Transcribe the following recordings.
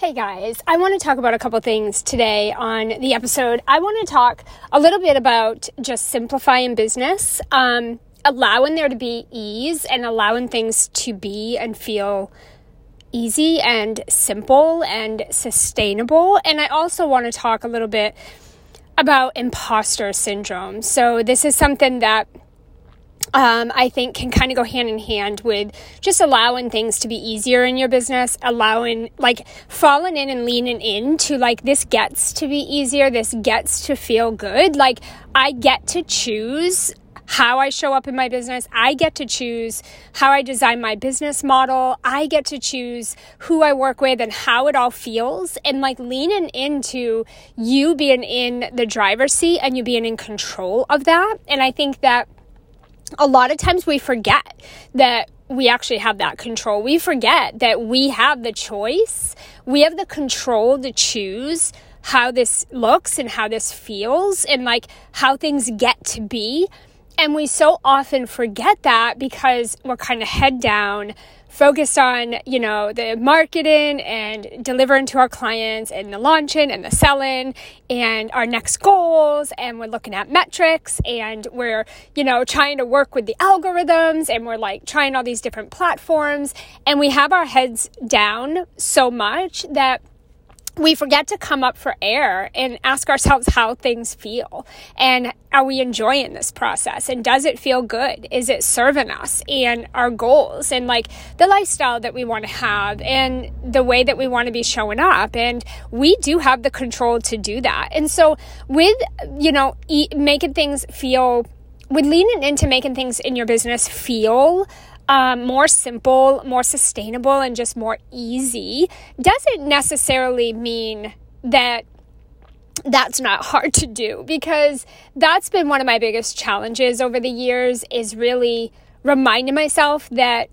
Hey guys, I want to talk about a couple things today on the episode. I want to talk a little bit about just simplifying business, um, allowing there to be ease, and allowing things to be and feel easy and simple and sustainable. And I also want to talk a little bit about imposter syndrome. So, this is something that um, I think can kind of go hand in hand with just allowing things to be easier in your business, allowing like falling in and leaning into like this gets to be easier, this gets to feel good. Like I get to choose how I show up in my business. I get to choose how I design my business model. I get to choose who I work with and how it all feels. And like leaning into you being in the driver's seat and you being in control of that. And I think that a lot of times we forget that we actually have that control. We forget that we have the choice, we have the control to choose how this looks and how this feels and like how things get to be. And we so often forget that because we're kind of head down focused on, you know, the marketing and delivering to our clients and the launching and the selling and our next goals. And we're looking at metrics and we're, you know, trying to work with the algorithms and we're like trying all these different platforms. And we have our heads down so much that we forget to come up for air and ask ourselves how things feel. And are we enjoying this process? And does it feel good? Is it serving us and our goals and like the lifestyle that we want to have and the way that we want to be showing up? And we do have the control to do that. And so with you know making things feel with leaning into making things in your business feel um, more simple, more sustainable, and just more easy doesn't necessarily mean that that's not hard to do because that's been one of my biggest challenges over the years is really reminding myself that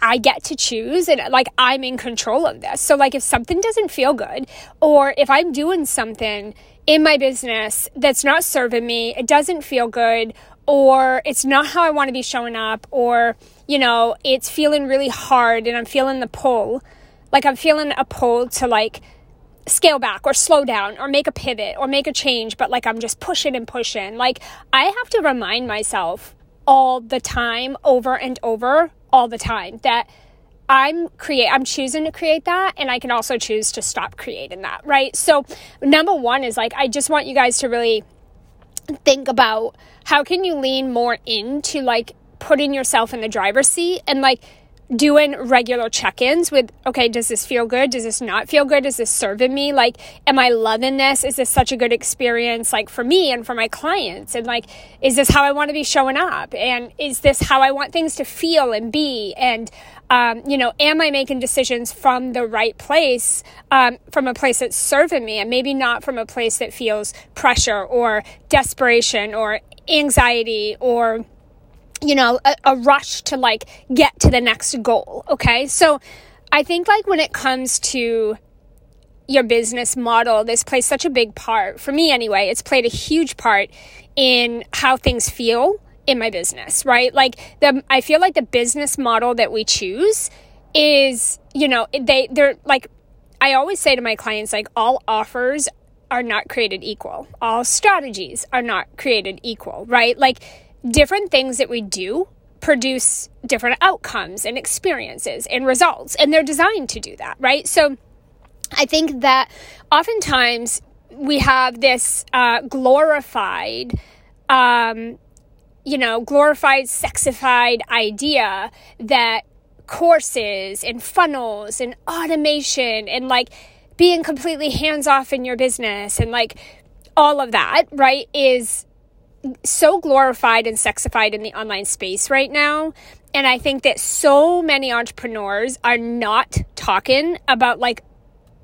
I get to choose and like I'm in control of this. So like if something doesn't feel good or if I'm doing something in my business that's not serving me, it doesn't feel good or it's not how I want to be showing up or you know, it's feeling really hard and I'm feeling the pull. Like I'm feeling a pull to like scale back or slow down or make a pivot or make a change, but like I'm just pushing and pushing. Like I have to remind myself all the time, over and over, all the time that I'm create I'm choosing to create that and I can also choose to stop creating that, right? So number 1 is like I just want you guys to really think about how can you lean more into like putting yourself in the driver's seat and like doing regular check-ins with okay does this feel good? Does this not feel good? Is this serving me? Like am i loving this? Is this such a good experience like for me and for my clients? And like is this how i want to be showing up? And is this how i want things to feel and be? And um, you know am i making decisions from the right place um, from a place that's serving me and maybe not from a place that feels pressure or desperation or anxiety or you know, a, a rush to like get to the next goal. Okay. So I think like when it comes to your business model, this plays such a big part. For me, anyway, it's played a huge part in how things feel in my business, right? Like the I feel like the business model that we choose is, you know, they they're like I always say to my clients like all offers are not created equal. All strategies are not created equal, right? Like different things that we do produce different outcomes and experiences and results, and they're designed to do that, right? So I think that oftentimes we have this uh, glorified, um, you know, glorified, sexified idea that courses and funnels and automation and like being completely hands off in your business and like all of that, right, is so glorified and sexified in the online space right now. And I think that so many entrepreneurs are not talking about like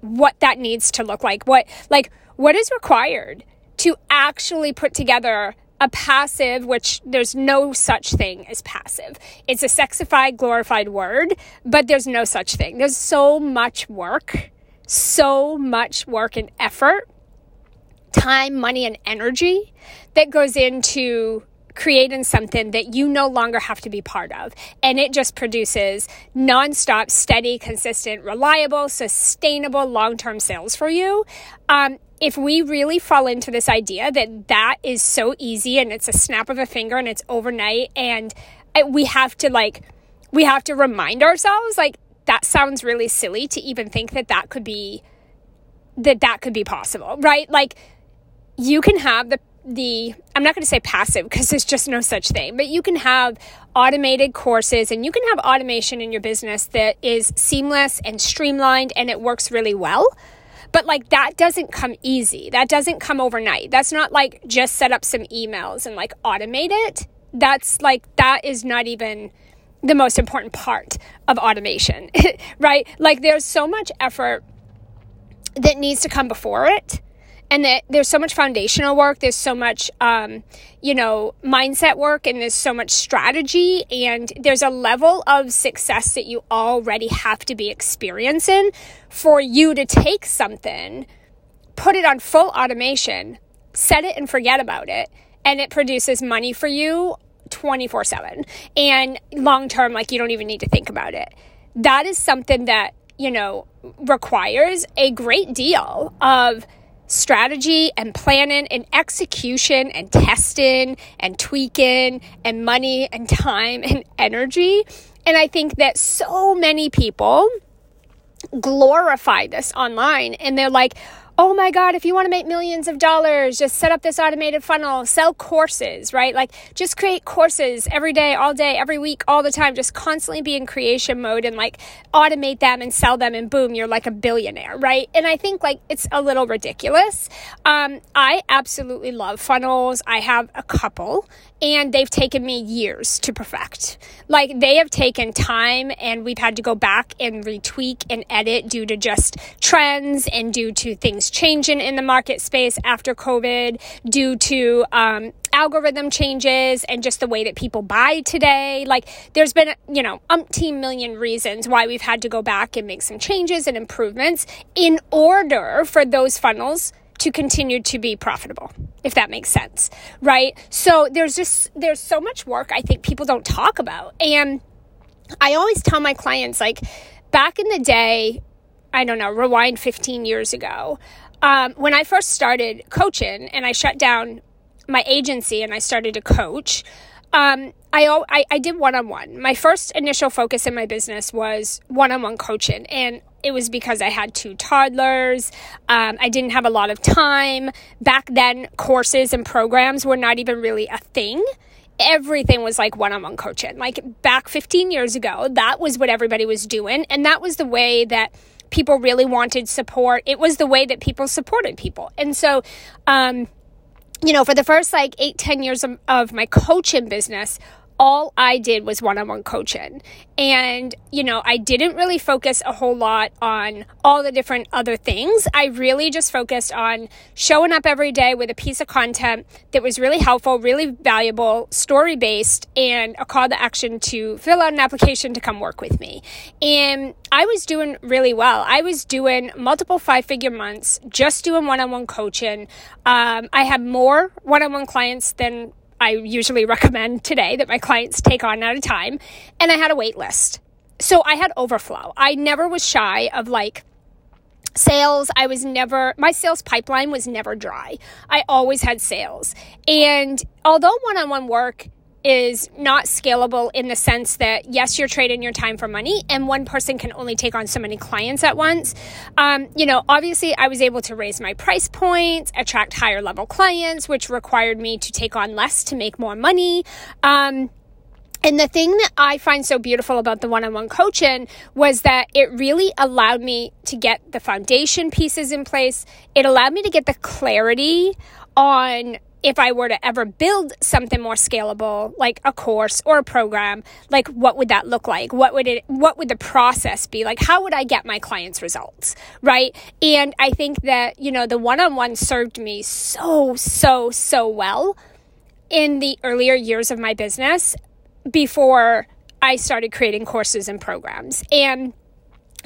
what that needs to look like. What like what is required to actually put together a passive, which there's no such thing as passive. It's a sexified, glorified word, but there's no such thing. There's so much work, so much work and effort time, money, and energy that goes into creating something that you no longer have to be part of. And it just produces nonstop, steady, consistent, reliable, sustainable long term sales for you. Um, if we really fall into this idea that that is so easy and it's a snap of a finger and it's overnight and we have to like, we have to remind ourselves like that sounds really silly to even think that that could be that that could be possible, right? Like you can have the the I'm not going to say passive because there's just no such thing, but you can have automated courses and you can have automation in your business that is seamless and streamlined and it works really well. But like that doesn't come easy. That doesn't come overnight. That's not like just set up some emails and like automate it. That's like that is not even the most important part of automation, right? Like there's so much effort that needs to come before it and that there's so much foundational work there's so much um, you know mindset work and there's so much strategy and there's a level of success that you already have to be experiencing for you to take something put it on full automation set it and forget about it and it produces money for you 24 7 and long term like you don't even need to think about it. That is something that you know requires a great deal of strategy and planning and execution and testing and tweaking and money and time and energy. And I think that so many people glorify this online and they're like, oh my God, if you want to make millions of dollars, just set up this automated funnel, sell courses, right? Like just create courses every day, all day, every week, all the time, just constantly be in creation mode and like automate them and sell them and boom, you're like a billionaire, right? And I think like it's a little ridiculous. Um, I absolutely love funnels. I have a couple and they've taken me years to perfect. Like they have taken time and we've had to go back and retweak and edit due to just trends and due to things changing in the market space after COVID, due to um, algorithm changes and just the way that people buy today. Like there's been, you know, umpteen million reasons why we've had to go back and make some changes and improvements in order for those funnels to continue to be profitable if that makes sense right so there's just there's so much work i think people don't talk about and i always tell my clients like back in the day i don't know rewind 15 years ago um, when i first started coaching and i shut down my agency and i started to coach um, I, I, I did one on one. My first initial focus in my business was one on one coaching. And it was because I had two toddlers. Um, I didn't have a lot of time. Back then, courses and programs were not even really a thing. Everything was like one on one coaching. Like back 15 years ago, that was what everybody was doing. And that was the way that people really wanted support. It was the way that people supported people. And so, um, you know, for the first like eight, ten years of, of my coaching business, all I did was one on one coaching. And, you know, I didn't really focus a whole lot on all the different other things. I really just focused on showing up every day with a piece of content that was really helpful, really valuable, story based, and a call to action to fill out an application to come work with me. And I was doing really well. I was doing multiple five figure months just doing one on one coaching. Um, I had more one on one clients than I usually recommend today that my clients take on at a time. And I had a wait list. So I had overflow. I never was shy of like, sales i was never my sales pipeline was never dry i always had sales and although one-on-one work is not scalable in the sense that yes you're trading your time for money and one person can only take on so many clients at once um, you know obviously i was able to raise my price points attract higher level clients which required me to take on less to make more money um, and the thing that I find so beautiful about the one on one coaching was that it really allowed me to get the foundation pieces in place. It allowed me to get the clarity on if I were to ever build something more scalable, like a course or a program, like what would that look like? What would it, what would the process be? Like, how would I get my clients results? Right. And I think that, you know, the one on one served me so, so, so well in the earlier years of my business before I started creating courses and programs. And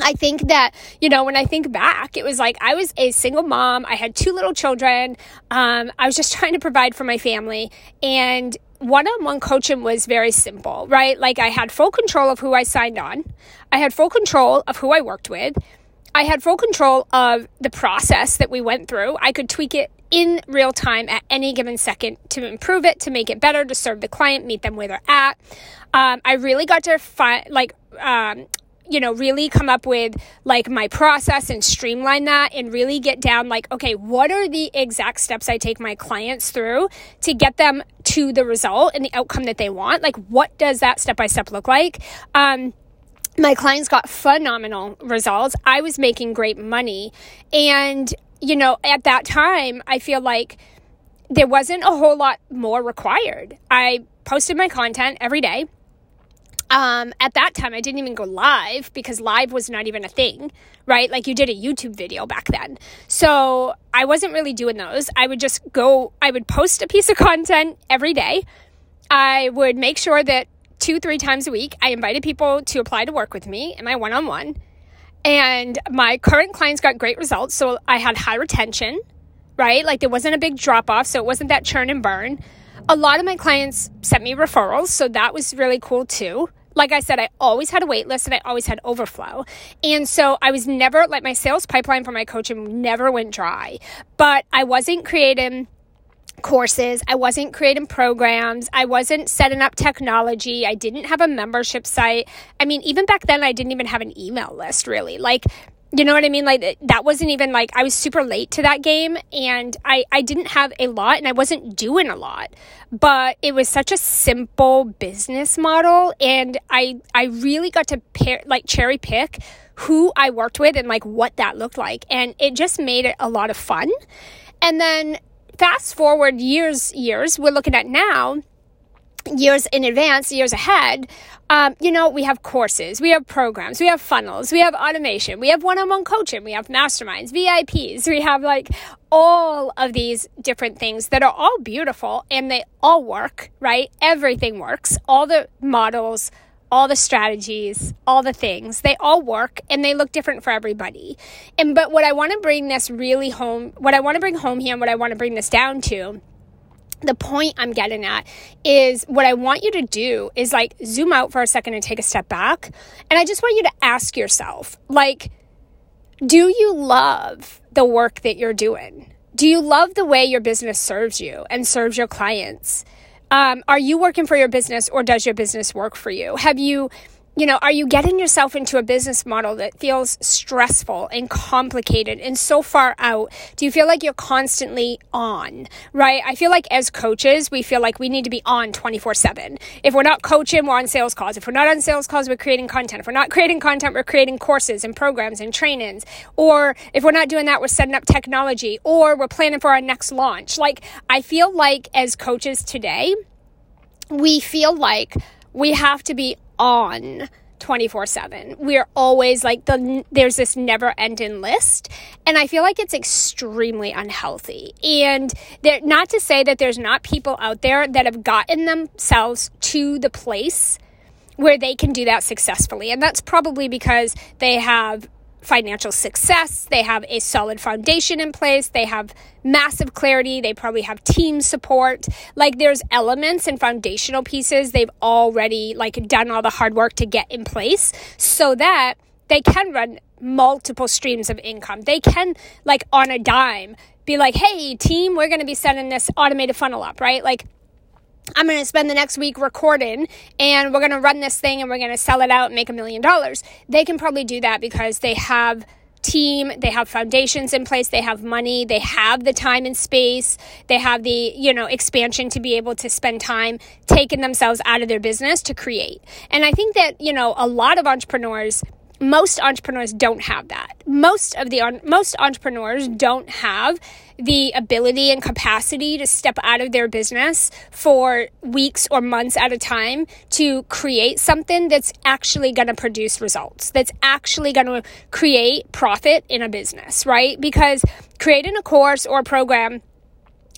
I think that, you know, when I think back, it was like I was a single mom. I had two little children. Um, I was just trying to provide for my family. And one on one coaching was very simple, right? Like I had full control of who I signed on, I had full control of who I worked with. I had full control of the process that we went through. I could tweak it in real time at any given second to improve it, to make it better, to serve the client, meet them where they're at. Um, I really got to find, like, um, you know, really come up with like my process and streamline that and really get down like, okay, what are the exact steps I take my clients through to get them to the result and the outcome that they want? Like, what does that step by step look like? Um, my clients got phenomenal results. I was making great money. And, you know, at that time, I feel like there wasn't a whole lot more required. I posted my content every day. Um, at that time, I didn't even go live because live was not even a thing, right? Like you did a YouTube video back then. So I wasn't really doing those. I would just go, I would post a piece of content every day. I would make sure that two, three times a week, I invited people to apply to work with me in my one on one. And my current clients got great results. So I had high retention, right? Like there wasn't a big drop off. So it wasn't that churn and burn. A lot of my clients sent me referrals. So that was really cool too. Like I said, I always had a wait list and I always had overflow. And so I was never, like my sales pipeline for my coaching never went dry. But I wasn't creating courses. I wasn't creating programs. I wasn't setting up technology. I didn't have a membership site. I mean, even back then, I didn't even have an email list really. Like, you know what I mean? Like that wasn't even like I was super late to that game and I I didn't have a lot and I wasn't doing a lot. But it was such a simple business model and I I really got to pair like cherry pick who I worked with and like what that looked like and it just made it a lot of fun. And then fast forward years, years, we're looking at now, years in advance, years ahead, um, you know, we have courses, we have programs, we have funnels, we have automation, we have one on one coaching, we have masterminds, VIPs, we have like all of these different things that are all beautiful and they all work, right? Everything works, all the models all the strategies, all the things. They all work and they look different for everybody. And but what I want to bring this really home, what I want to bring home here and what I want to bring this down to the point I'm getting at is what I want you to do is like zoom out for a second and take a step back. And I just want you to ask yourself, like, do you love the work that you're doing? Do you love the way your business serves you and serves your clients? Um, are you working for your business or does your business work for you? Have you you know, are you getting yourself into a business model that feels stressful and complicated and so far out? Do you feel like you're constantly on, right? I feel like as coaches, we feel like we need to be on 24 7. If we're not coaching, we're on sales calls. If we're not on sales calls, we're creating content. If we're not creating content, we're creating courses and programs and trainings. Or if we're not doing that, we're setting up technology or we're planning for our next launch. Like, I feel like as coaches today, we feel like we have to be on 24 7. We're always like, the, there's this never ending list. And I feel like it's extremely unhealthy. And there, not to say that there's not people out there that have gotten themselves to the place where they can do that successfully. And that's probably because they have financial success, they have a solid foundation in place, they have massive clarity, they probably have team support. Like there's elements and foundational pieces they've already like done all the hard work to get in place so that they can run multiple streams of income. They can like on a dime be like, "Hey, team, we're going to be setting this automated funnel up," right? Like I'm going to spend the next week recording and we're going to run this thing and we're going to sell it out and make a million dollars. They can probably do that because they have team, they have foundations in place, they have money, they have the time and space, they have the, you know, expansion to be able to spend time taking themselves out of their business to create. And I think that, you know, a lot of entrepreneurs most entrepreneurs don't have that. Most of the most entrepreneurs don't have the ability and capacity to step out of their business for weeks or months at a time to create something that's actually going to produce results. That's actually going to create profit in a business, right? Because creating a course or a program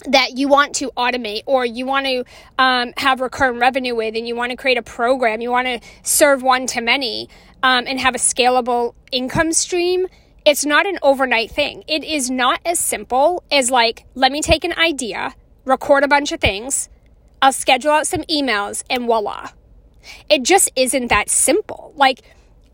that you want to automate or you want to um, have recurring revenue with and you want to create a program you want to serve one to many um, and have a scalable income stream it's not an overnight thing it is not as simple as like let me take an idea record a bunch of things I'll schedule out some emails and voila. It just isn't that simple. Like,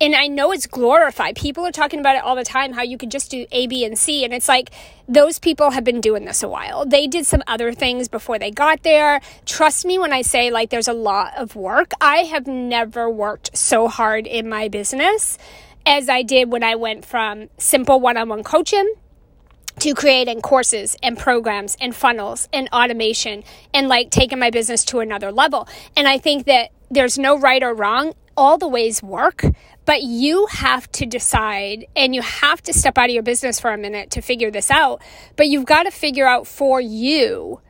and I know it's glorified. People are talking about it all the time how you could just do A, B, and C. And it's like those people have been doing this a while. They did some other things before they got there. Trust me when I say like there's a lot of work. I have never worked so hard in my business as I did when I went from simple one on one coaching to creating courses and programs and funnels and automation and like taking my business to another level. And I think that there's no right or wrong. All the ways work, but you have to decide and you have to step out of your business for a minute to figure this out. But you've got to figure out for you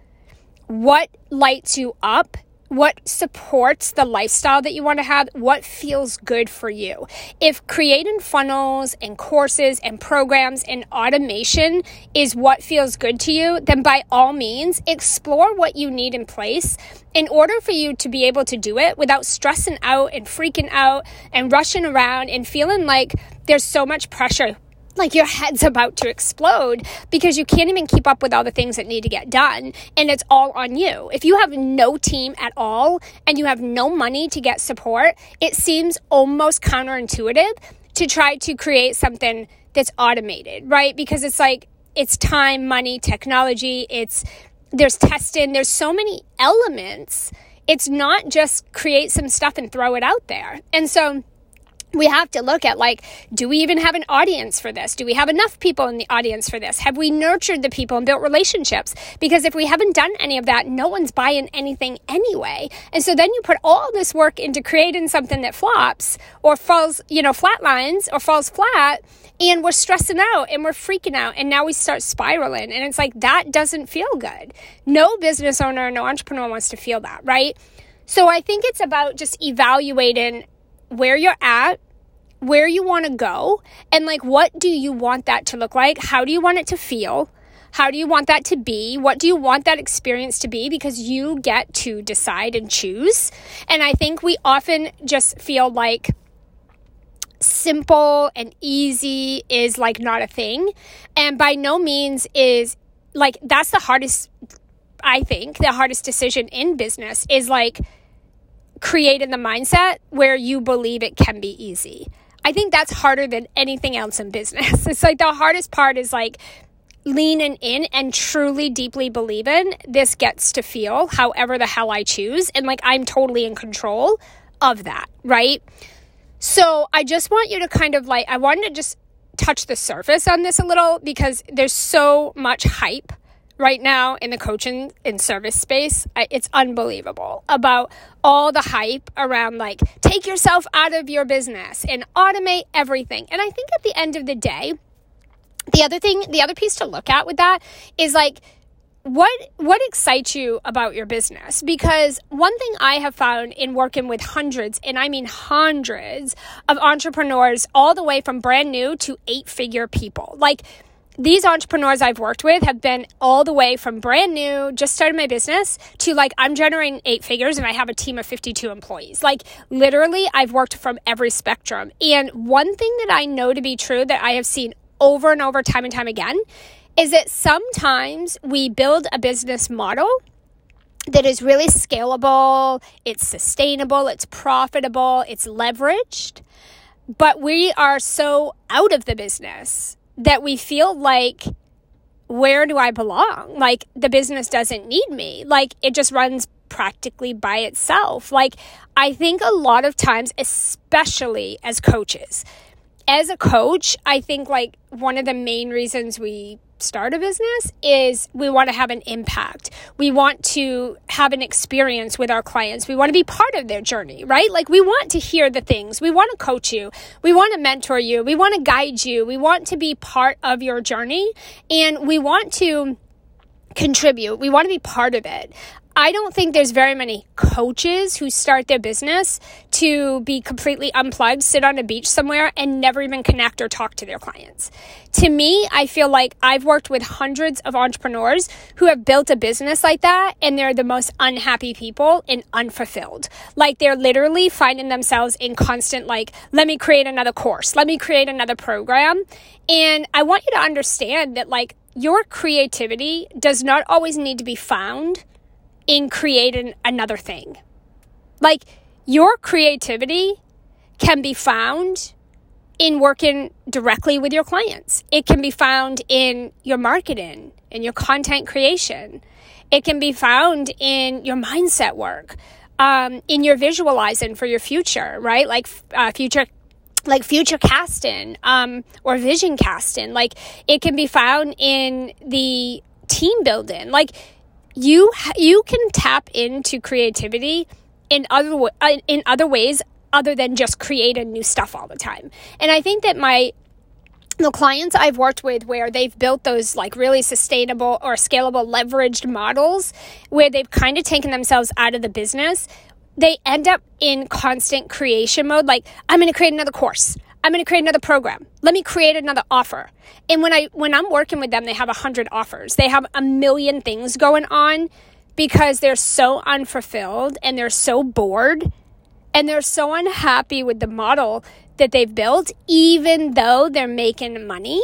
what lights you up what supports the lifestyle that you want to have, what feels good for you. If creating funnels and courses and programs and automation is what feels good to you, then by all means, explore what you need in place in order for you to be able to do it without stressing out and freaking out and rushing around and feeling like there's so much pressure like your head's about to explode because you can't even keep up with all the things that need to get done and it's all on you. If you have no team at all and you have no money to get support, it seems almost counterintuitive to try to create something that's automated, right? Because it's like it's time, money, technology, it's there's testing, there's so many elements. It's not just create some stuff and throw it out there. And so we have to look at like do we even have an audience for this? Do we have enough people in the audience for this? Have we nurtured the people and built relationships? Because if we haven't done any of that no one's buying anything anyway. And so then you put all this work into creating something that flops or falls you know flatlines or falls flat and we're stressing out and we're freaking out and now we start spiraling and it's like that doesn't feel good. No business owner no entrepreneur wants to feel that right? So i think it's about just evaluating where you're at, where you want to go, and like what do you want that to look like? How do you want it to feel? How do you want that to be? What do you want that experience to be? Because you get to decide and choose. And I think we often just feel like simple and easy is like not a thing. And by no means is like that's the hardest, I think, the hardest decision in business is like creating the mindset where you believe it can be easy. I think that's harder than anything else in business. It's like the hardest part is like leaning in and truly deeply believing this gets to feel however the hell I choose. And like I'm totally in control of that, right? So I just want you to kind of like, I wanted to just touch the surface on this a little because there's so much hype right now in the coaching and service space. It's unbelievable about all the hype around like take yourself out of your business and automate everything. And I think at the end of the day, the other thing, the other piece to look at with that is like, what what excites you about your business because one thing i have found in working with hundreds and i mean hundreds of entrepreneurs all the way from brand new to eight figure people like these entrepreneurs I've worked with have been all the way from brand new, just started my business, to like I'm generating eight figures and I have a team of 52 employees. Like literally, I've worked from every spectrum. And one thing that I know to be true that I have seen over and over, time and time again, is that sometimes we build a business model that is really scalable, it's sustainable, it's profitable, it's leveraged, but we are so out of the business that we feel like where do I belong? Like the business doesn't need me. Like it just runs practically by itself. Like I think a lot of times, especially as coaches, as a coach, I think like one of the main reasons we start a business is we want to have an impact. We want to have an experience with our clients. We want to be part of their journey, right? Like we want to hear the things. We want to coach you. We want to mentor you. We want to guide you. We want to be part of your journey and we want to contribute. We want to be part of it. I don't think there's very many coaches who start their business to be completely unplugged, sit on a beach somewhere, and never even connect or talk to their clients. To me, I feel like I've worked with hundreds of entrepreneurs who have built a business like that, and they're the most unhappy people and unfulfilled. Like they're literally finding themselves in constant, like, let me create another course, let me create another program. And I want you to understand that, like, your creativity does not always need to be found in creating another thing. Like your creativity can be found in working directly with your clients. It can be found in your marketing, in your content creation. It can be found in your mindset work, um, in your visualizing for your future, right? Like uh, future like future casting um, or vision casting like it can be found in the team building like you you can tap into creativity in other uh, in other ways other than just creating new stuff all the time. And I think that my the clients I've worked with where they've built those like really sustainable or scalable leveraged models where they've kind of taken themselves out of the business, they end up in constant creation mode like I'm going to create another course. I'm going to create another program. Let me create another offer. And when I when I'm working with them, they have a hundred offers. They have a million things going on because they're so unfulfilled and they're so bored and they're so unhappy with the model that they've built, even though they're making money.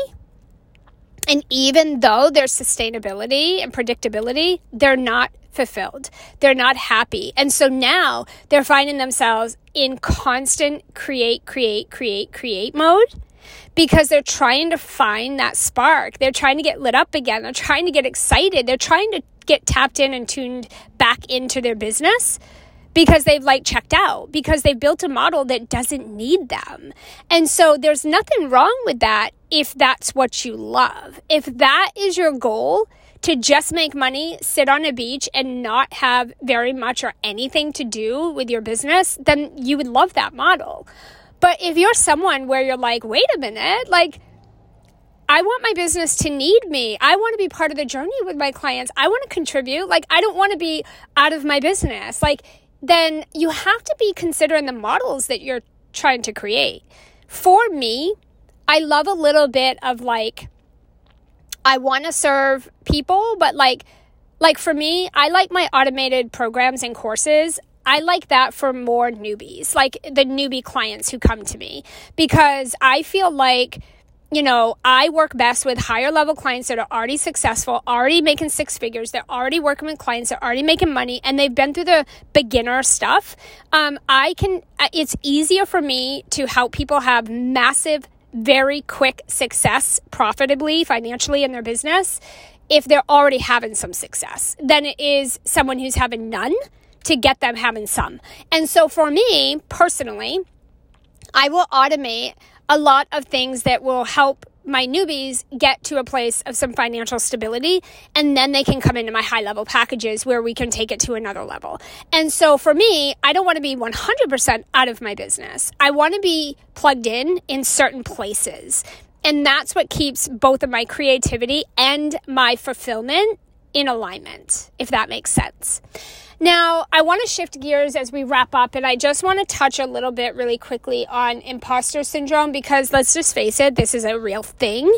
And even though there's sustainability and predictability, they're not fulfilled. They're not happy. And so now they're finding themselves in constant create, create, create, create mode because they're trying to find that spark. They're trying to get lit up again. They're trying to get excited. They're trying to get tapped in and tuned back into their business because they've like checked out because they've built a model that doesn't need them. And so there's nothing wrong with that if that's what you love. If that is your goal, to just make money, sit on a beach, and not have very much or anything to do with your business, then you would love that model. But if you're someone where you're like, wait a minute, like, I want my business to need me. I want to be part of the journey with my clients. I want to contribute. Like, I don't want to be out of my business. Like, then you have to be considering the models that you're trying to create. For me, I love a little bit of like, I want to serve people, but like, like for me, I like my automated programs and courses. I like that for more newbies, like the newbie clients who come to me, because I feel like you know, I work best with higher level clients that are already successful, already making six figures. They're already working with clients. They're already making money and they've been through the beginner stuff. Um, I can, uh, it's easier for me to help people have massive, very quick success profitably, financially in their business if they're already having some success than it is someone who's having none to get them having some. And so for me personally, I will automate a lot of things that will help my newbies get to a place of some financial stability and then they can come into my high level packages where we can take it to another level. And so for me, I don't want to be 100% out of my business. I want to be plugged in in certain places. And that's what keeps both of my creativity and my fulfillment in alignment, if that makes sense. Now, I want to shift gears as we wrap up, and I just want to touch a little bit really quickly on imposter syndrome because let's just face it, this is a real thing.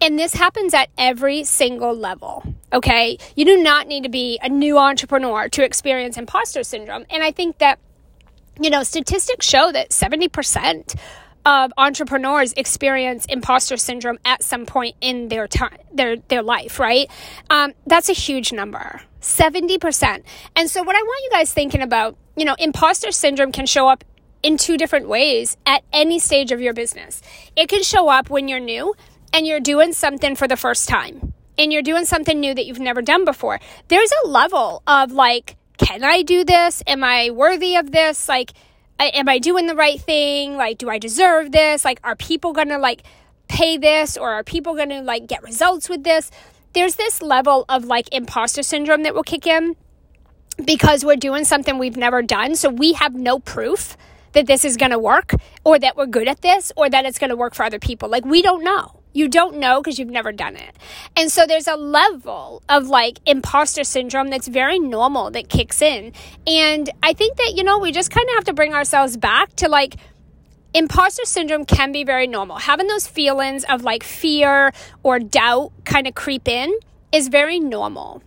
And this happens at every single level. Okay. You do not need to be a new entrepreneur to experience imposter syndrome. And I think that, you know, statistics show that 70% of entrepreneurs experience imposter syndrome at some point in their time, their their life, right? Um, that's a huge number, seventy percent. And so, what I want you guys thinking about, you know, imposter syndrome can show up in two different ways at any stage of your business. It can show up when you're new and you're doing something for the first time, and you're doing something new that you've never done before. There's a level of like, can I do this? Am I worthy of this? Like am I doing the right thing? Like, do I deserve this? Like, are people gonna like pay this or are people gonna like get results with this? There's this level of like imposter syndrome that will kick in because we're doing something we've never done. So we have no proof that this is gonna work or that we're good at this or that it's gonna work for other people. Like, we don't know. You don't know because you've never done it. And so there's a level of like imposter syndrome that's very normal that kicks in. And I think that, you know, we just kind of have to bring ourselves back to like, imposter syndrome can be very normal. Having those feelings of like fear or doubt kind of creep in is very normal.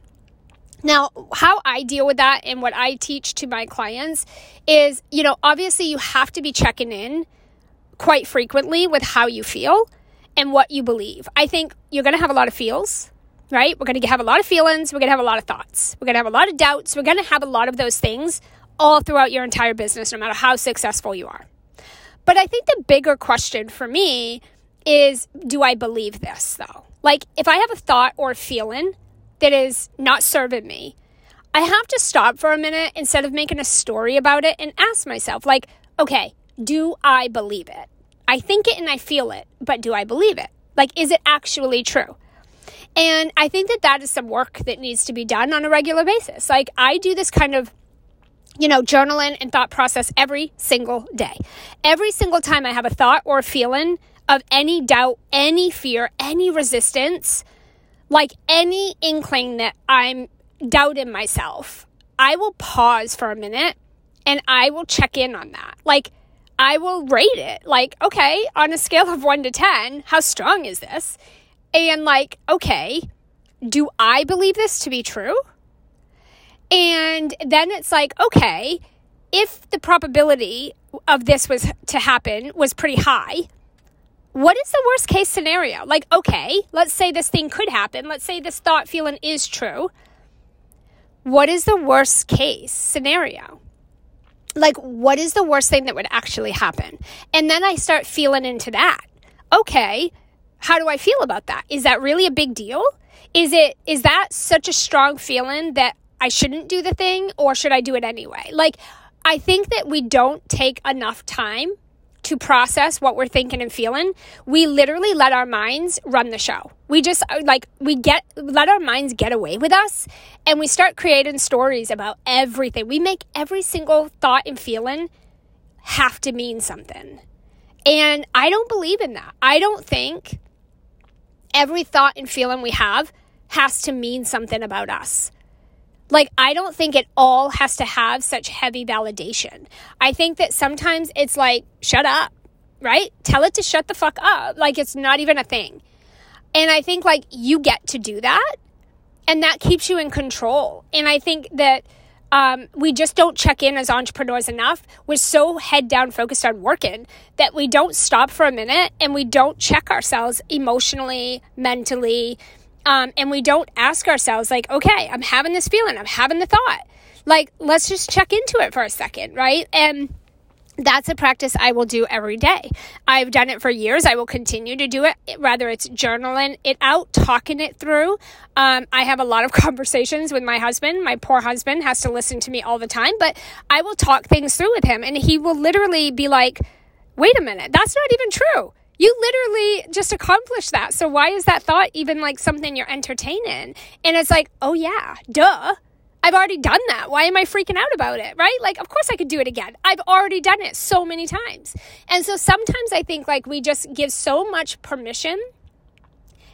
Now, how I deal with that and what I teach to my clients is, you know, obviously you have to be checking in quite frequently with how you feel and what you believe. I think you're going to have a lot of feels right? We're going to have a lot of feelings. We're going to have a lot of thoughts. We're going to have a lot of doubts. We're going to have a lot of those things all throughout your entire business, no matter how successful you are. But I think the bigger question for me is do I believe this though? Like, if I have a thought or a feeling that is not serving me, I have to stop for a minute instead of making a story about it and ask myself, like, okay, do I believe it? I think it and I feel it, but do I believe it? Like, is it actually true? And I think that that is some work that needs to be done on a regular basis. Like, I do this kind of you know, journaling and thought process every single day. Every single time I have a thought or a feeling of any doubt, any fear, any resistance, like any inkling that I'm doubting myself, I will pause for a minute and I will check in on that. Like, I will rate it. Like, okay, on a scale of one to 10, how strong is this? And like, okay, do I believe this to be true? And then it's like, okay, if the probability of this was to happen was pretty high, what is the worst case scenario? Like, okay, let's say this thing could happen. Let's say this thought feeling is true. What is the worst case scenario? Like, what is the worst thing that would actually happen? And then I start feeling into that. Okay, how do I feel about that? Is that really a big deal? Is it is that such a strong feeling that I shouldn't do the thing or should I do it anyway? Like I think that we don't take enough time to process what we're thinking and feeling, we literally let our minds run the show. We just uh, like we get let our minds get away with us and we start creating stories about everything. We make every single thought and feeling have to mean something. And I don't believe in that. I don't think every thought and feeling we have has to mean something about us. Like, I don't think it all has to have such heavy validation. I think that sometimes it's like, shut up, right? Tell it to shut the fuck up. Like, it's not even a thing. And I think, like, you get to do that. And that keeps you in control. And I think that um, we just don't check in as entrepreneurs enough. We're so head down focused on working that we don't stop for a minute and we don't check ourselves emotionally, mentally, um, and we don't ask ourselves, like, okay, I'm having this feeling, I'm having the thought. Like, let's just check into it for a second, right? And that's a practice I will do every day. I've done it for years. I will continue to do it, whether it's journaling it out, talking it through. Um, I have a lot of conversations with my husband. My poor husband has to listen to me all the time, but I will talk things through with him, and he will literally be like, wait a minute, that's not even true. You literally just accomplished that. So why is that thought even like something you're entertaining? And it's like, oh yeah, duh. I've already done that. Why am I freaking out about it? Right? Like, of course I could do it again. I've already done it so many times. And so sometimes I think like we just give so much permission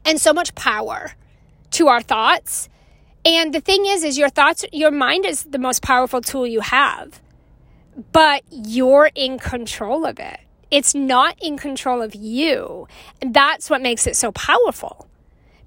and so much power to our thoughts. And the thing is, is your thoughts, your mind is the most powerful tool you have, but you're in control of it. It's not in control of you. And that's what makes it so powerful.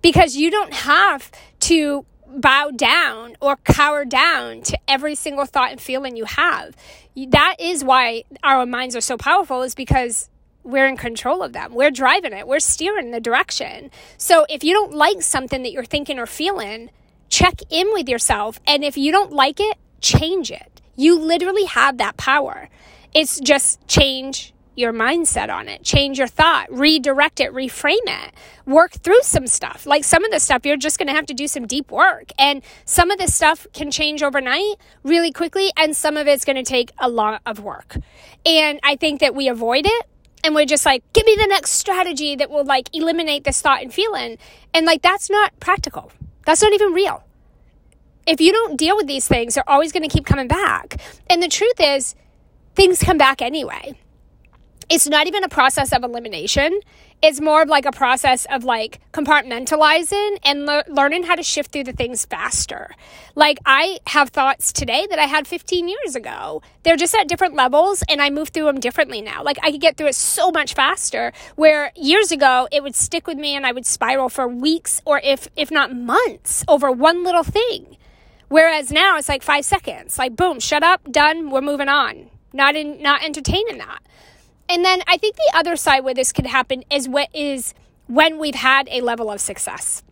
Because you don't have to bow down or cower down to every single thought and feeling you have. That is why our minds are so powerful, is because we're in control of them. We're driving it, we're steering the direction. So if you don't like something that you're thinking or feeling, check in with yourself. And if you don't like it, change it. You literally have that power. It's just change your mindset on it, change your thought, redirect it, reframe it, work through some stuff. Like some of the stuff, you're just going to have to do some deep work. And some of this stuff can change overnight really quickly, and some of it's going to take a lot of work. And I think that we avoid it and we're just like, give me the next strategy that will like eliminate this thought and feeling. And like, that's not practical. That's not even real. If you don't deal with these things, they're always going to keep coming back. And the truth is, things come back anyway it's not even a process of elimination. It's more of like a process of like compartmentalizing and le- learning how to shift through the things faster. Like I have thoughts today that I had 15 years ago. They're just at different levels and I move through them differently now. Like I could get through it so much faster where years ago it would stick with me and I would spiral for weeks or if if not months over one little thing. Whereas now it's like 5 seconds. Like boom, shut up, done, we're moving on. Not in not entertaining that. And then I think the other side where this could happen is what is when we've had a level of success.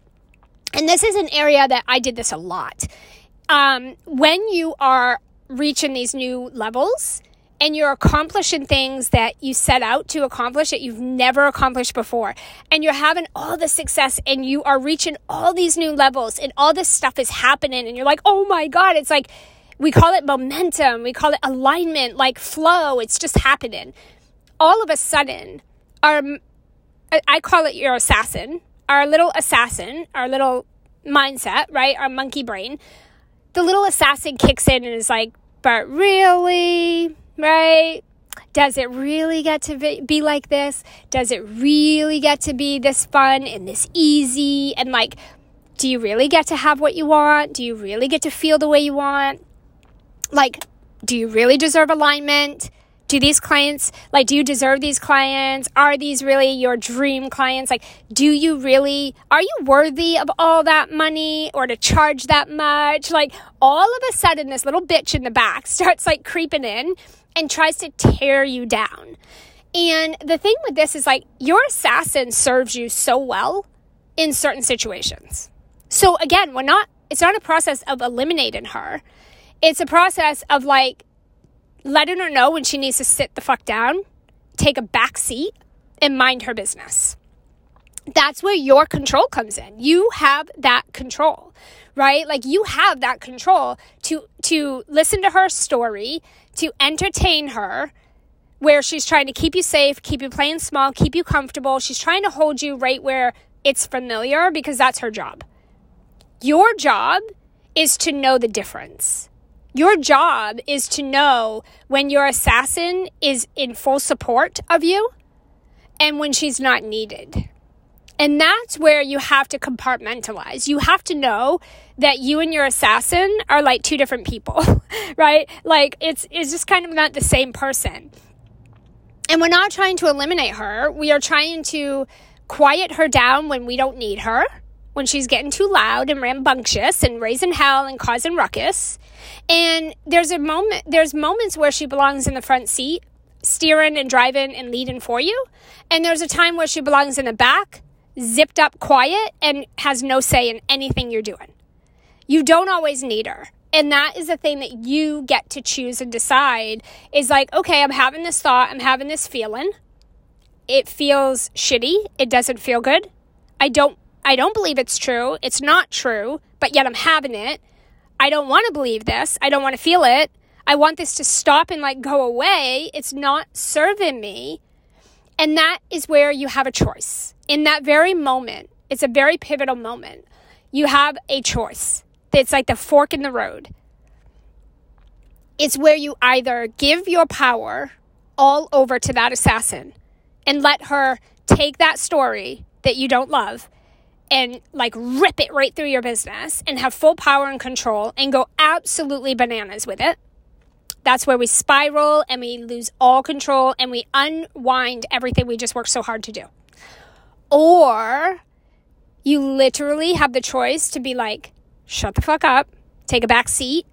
and this is an area that I did this a lot. Um, when you are reaching these new levels and you're accomplishing things that you set out to accomplish that you've never accomplished before, and you're having all the success and you are reaching all these new levels and all this stuff is happening, and you're like, oh my God, it's like, we call it momentum, we call it alignment, like flow, it's just happening. All of a sudden, our, I call it your assassin, our little assassin, our little mindset, right? Our monkey brain. The little assassin kicks in and is like, but really, right? Does it really get to be like this? Does it really get to be this fun and this easy? And like, do you really get to have what you want? Do you really get to feel the way you want? Like, do you really deserve alignment? Do these clients like do you deserve these clients? Are these really your dream clients? Like do you really are you worthy of all that money or to charge that much? Like all of a sudden this little bitch in the back starts like creeping in and tries to tear you down. And the thing with this is like your assassin serves you so well in certain situations. So again we're not it's not a process of eliminating her. It's a process of like letting her know when she needs to sit the fuck down, take a back seat, and mind her business. That's where your control comes in. You have that control, right? Like you have that control to to listen to her story, to entertain her, where she's trying to keep you safe, keep you playing small, keep you comfortable. She's trying to hold you right where it's familiar because that's her job. Your job is to know the difference. Your job is to know when your assassin is in full support of you and when she's not needed. And that's where you have to compartmentalize. You have to know that you and your assassin are like two different people, right? Like it's it's just kind of not the same person. And we're not trying to eliminate her. We are trying to quiet her down when we don't need her, when she's getting too loud and rambunctious and raising hell and causing ruckus. And there's a moment, there's moments where she belongs in the front seat, steering and driving and leading for you. And there's a time where she belongs in the back, zipped up quiet, and has no say in anything you're doing. You don't always need her. And that is the thing that you get to choose and decide is like, okay, I'm having this thought, I'm having this feeling. It feels shitty. It doesn't feel good. I don't I don't believe it's true. It's not true, but yet I'm having it. I don't want to believe this. I don't want to feel it. I want this to stop and like go away. It's not serving me. And that is where you have a choice. In that very moment, it's a very pivotal moment. You have a choice. It's like the fork in the road. It's where you either give your power all over to that assassin and let her take that story that you don't love and like rip it right through your business and have full power and control and go absolutely bananas with it. That's where we spiral and we lose all control and we unwind everything we just worked so hard to do. Or you literally have the choice to be like, shut the fuck up, take a back seat.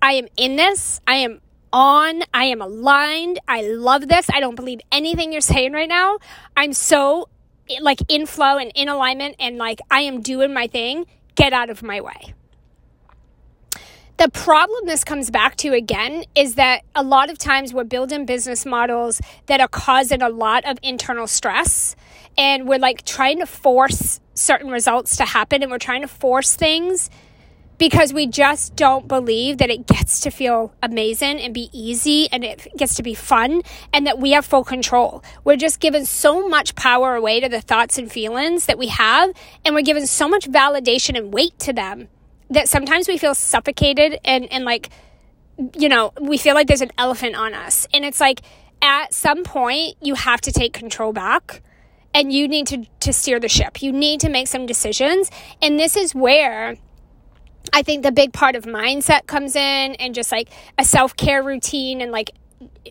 I am in this. I am on. I am aligned. I love this. I don't believe anything you're saying right now. I'm so like in flow and in alignment and like I am doing my thing, get out of my way. The problem this comes back to again is that a lot of times we're building business models that are causing a lot of internal stress and we're like trying to force certain results to happen and we're trying to force things because we just don't believe that it gets to feel amazing and be easy and it gets to be fun and that we have full control. We're just given so much power away to the thoughts and feelings that we have, and we're given so much validation and weight to them that sometimes we feel suffocated and, and like, you know, we feel like there's an elephant on us. And it's like at some point, you have to take control back and you need to, to steer the ship. You need to make some decisions. And this is where I think the big part of mindset comes in and just like a self care routine and like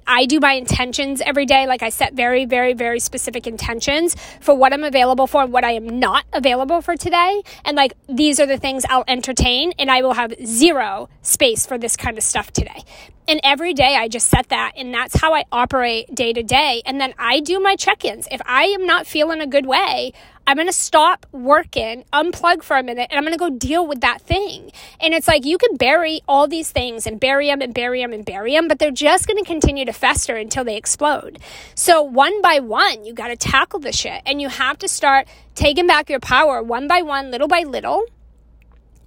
I do my intentions every day. Like I set very, very, very specific intentions for what I'm available for and what I am not available for today. And like these are the things I'll entertain and I will have zero space for this kind of stuff today. And every day I just set that, and that's how I operate day to day. And then I do my check ins. If I am not feeling a good way, I'm going to stop working, unplug for a minute, and I'm going to go deal with that thing. And it's like you can bury all these things and bury them and bury them and bury them, but they're just going to continue to fester until they explode. So one by one, you got to tackle the shit and you have to start taking back your power one by one, little by little.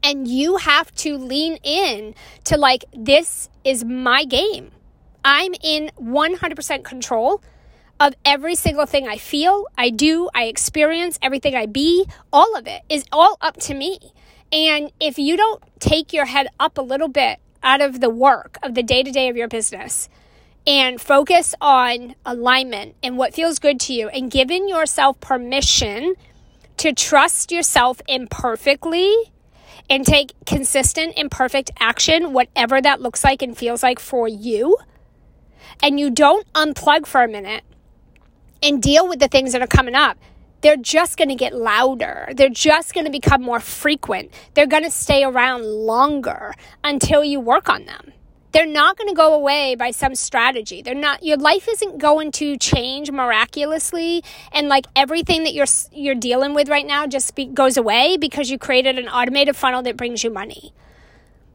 And you have to lean in to like, this is my game. I'm in 100% control of every single thing I feel, I do, I experience, everything I be, all of it is all up to me. And if you don't take your head up a little bit out of the work of the day to day of your business and focus on alignment and what feels good to you and giving yourself permission to trust yourself imperfectly and take consistent imperfect action, whatever that looks like and feels like for you, and you don't unplug for a minute and deal with the things that are coming up, they're just going to get louder. They're just going to become more frequent. They're going to stay around longer until you work on them. They're not going to go away by some strategy. They're not your life isn't going to change miraculously and like everything that you're you're dealing with right now just be, goes away because you created an automated funnel that brings you money.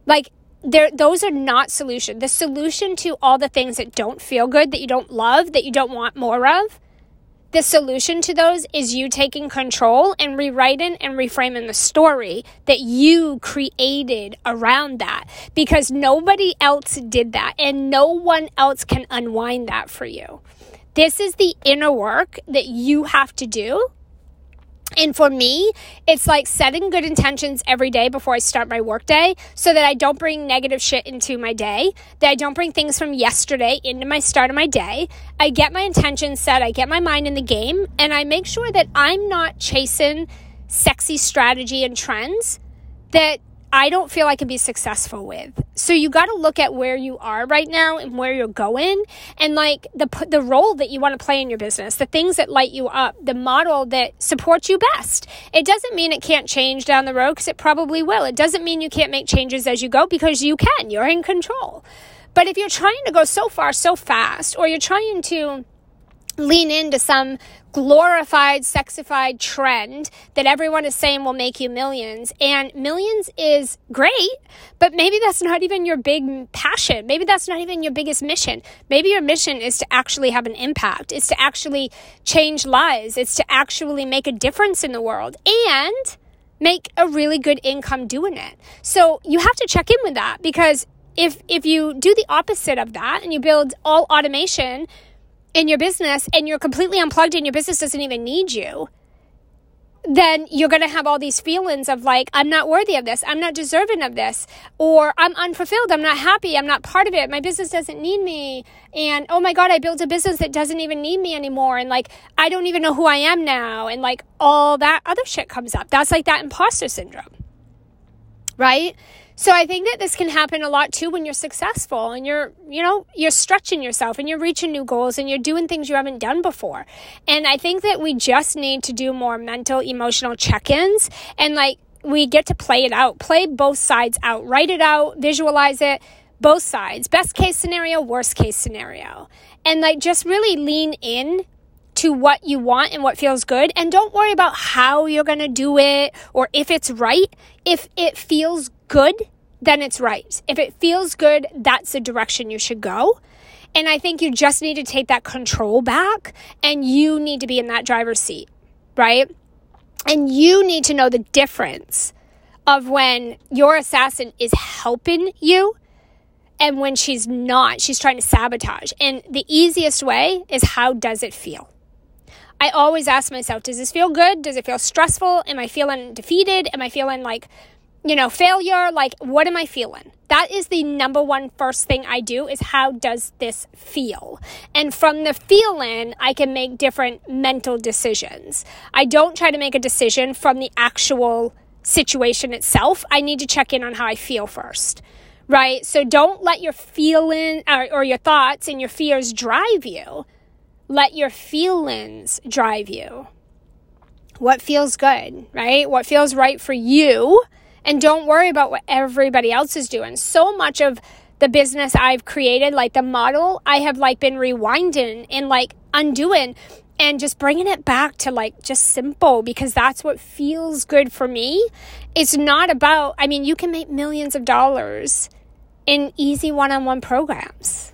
Like there those are not solution. The solution to all the things that don't feel good, that you don't love, that you don't want more of, the solution to those is you taking control and rewriting and reframing the story that you created around that because nobody else did that and no one else can unwind that for you. This is the inner work that you have to do and for me, it's like setting good intentions every day before I start my workday so that I don't bring negative shit into my day, that I don't bring things from yesterday into my start of my day. I get my intentions set, I get my mind in the game, and I make sure that I'm not chasing sexy strategy and trends that I don't feel I can be successful with. So you got to look at where you are right now and where you're going and like the the role that you want to play in your business, the things that light you up, the model that supports you best. It doesn't mean it can't change down the road cuz it probably will. It doesn't mean you can't make changes as you go because you can. You're in control. But if you're trying to go so far so fast or you're trying to lean into some glorified, sexified trend that everyone is saying will make you millions. And millions is great, but maybe that's not even your big passion. Maybe that's not even your biggest mission. Maybe your mission is to actually have an impact, it's to actually change lives, it's to actually make a difference in the world and make a really good income doing it. So you have to check in with that because if if you do the opposite of that and you build all automation in your business and you're completely unplugged and your business doesn't even need you, then you're going to have all these feelings of like, I'm not worthy of this. I'm not deserving of this. Or I'm unfulfilled. I'm not happy. I'm not part of it. My business doesn't need me. And oh my God, I built a business that doesn't even need me anymore. And like, I don't even know who I am now. And like, all that other shit comes up. That's like that imposter syndrome. Right? So I think that this can happen a lot too when you're successful and you're, you know, you're stretching yourself and you're reaching new goals and you're doing things you haven't done before. And I think that we just need to do more mental, emotional check-ins and like we get to play it out, play both sides out, write it out, visualize it, both sides. Best case scenario, worst case scenario. And like just really lean in to what you want and what feels good. And don't worry about how you're going to do it or if it's right. If it feels good, then it's right. If it feels good, that's the direction you should go. And I think you just need to take that control back and you need to be in that driver's seat, right? And you need to know the difference of when your assassin is helping you and when she's not, she's trying to sabotage. And the easiest way is how does it feel? I always ask myself, does this feel good? Does it feel stressful? Am I feeling defeated? Am I feeling like you know, failure, like what am I feeling? That is the number one first thing I do is how does this feel? And from the feeling, I can make different mental decisions. I don't try to make a decision from the actual situation itself. I need to check in on how I feel first. Right? So don't let your feeling or, or your thoughts and your fears drive you. Let your feelings drive you. What feels good, right? What feels right for you? And don't worry about what everybody else is doing. So much of the business I've created, like the model, I have like been rewinding and like undoing and just bringing it back to like just simple because that's what feels good for me. It's not about, I mean, you can make millions of dollars in easy one on one programs,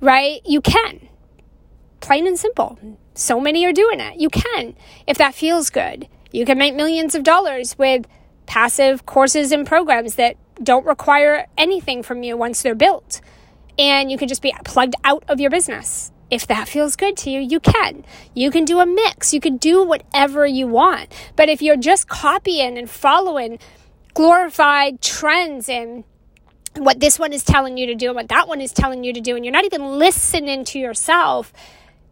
right? You can. Plain and simple. So many are doing it. You can, if that feels good. You can make millions of dollars with passive courses and programs that don't require anything from you once they're built. And you can just be plugged out of your business. If that feels good to you, you can. You can do a mix. You can do whatever you want. But if you're just copying and following glorified trends and what this one is telling you to do and what that one is telling you to do, and you're not even listening to yourself,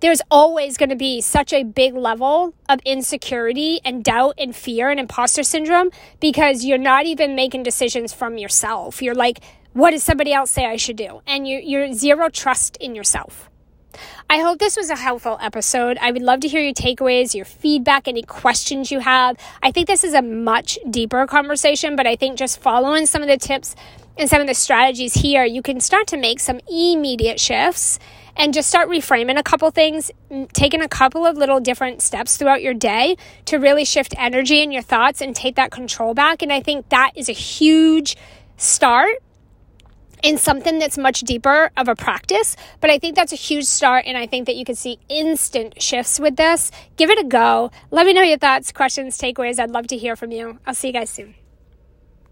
there's always going to be such a big level of insecurity and doubt and fear and imposter syndrome because you're not even making decisions from yourself. You're like, what does somebody else say I should do? And you, you're zero trust in yourself. I hope this was a helpful episode. I would love to hear your takeaways, your feedback, any questions you have. I think this is a much deeper conversation, but I think just following some of the tips and some of the strategies here, you can start to make some immediate shifts and just start reframing a couple things, taking a couple of little different steps throughout your day to really shift energy in your thoughts and take that control back. And I think that is a huge start in something that's much deeper of a practice. But I think that's a huge start, and I think that you can see instant shifts with this. Give it a go. Let me know your thoughts, questions, takeaways. I'd love to hear from you. I'll see you guys soon.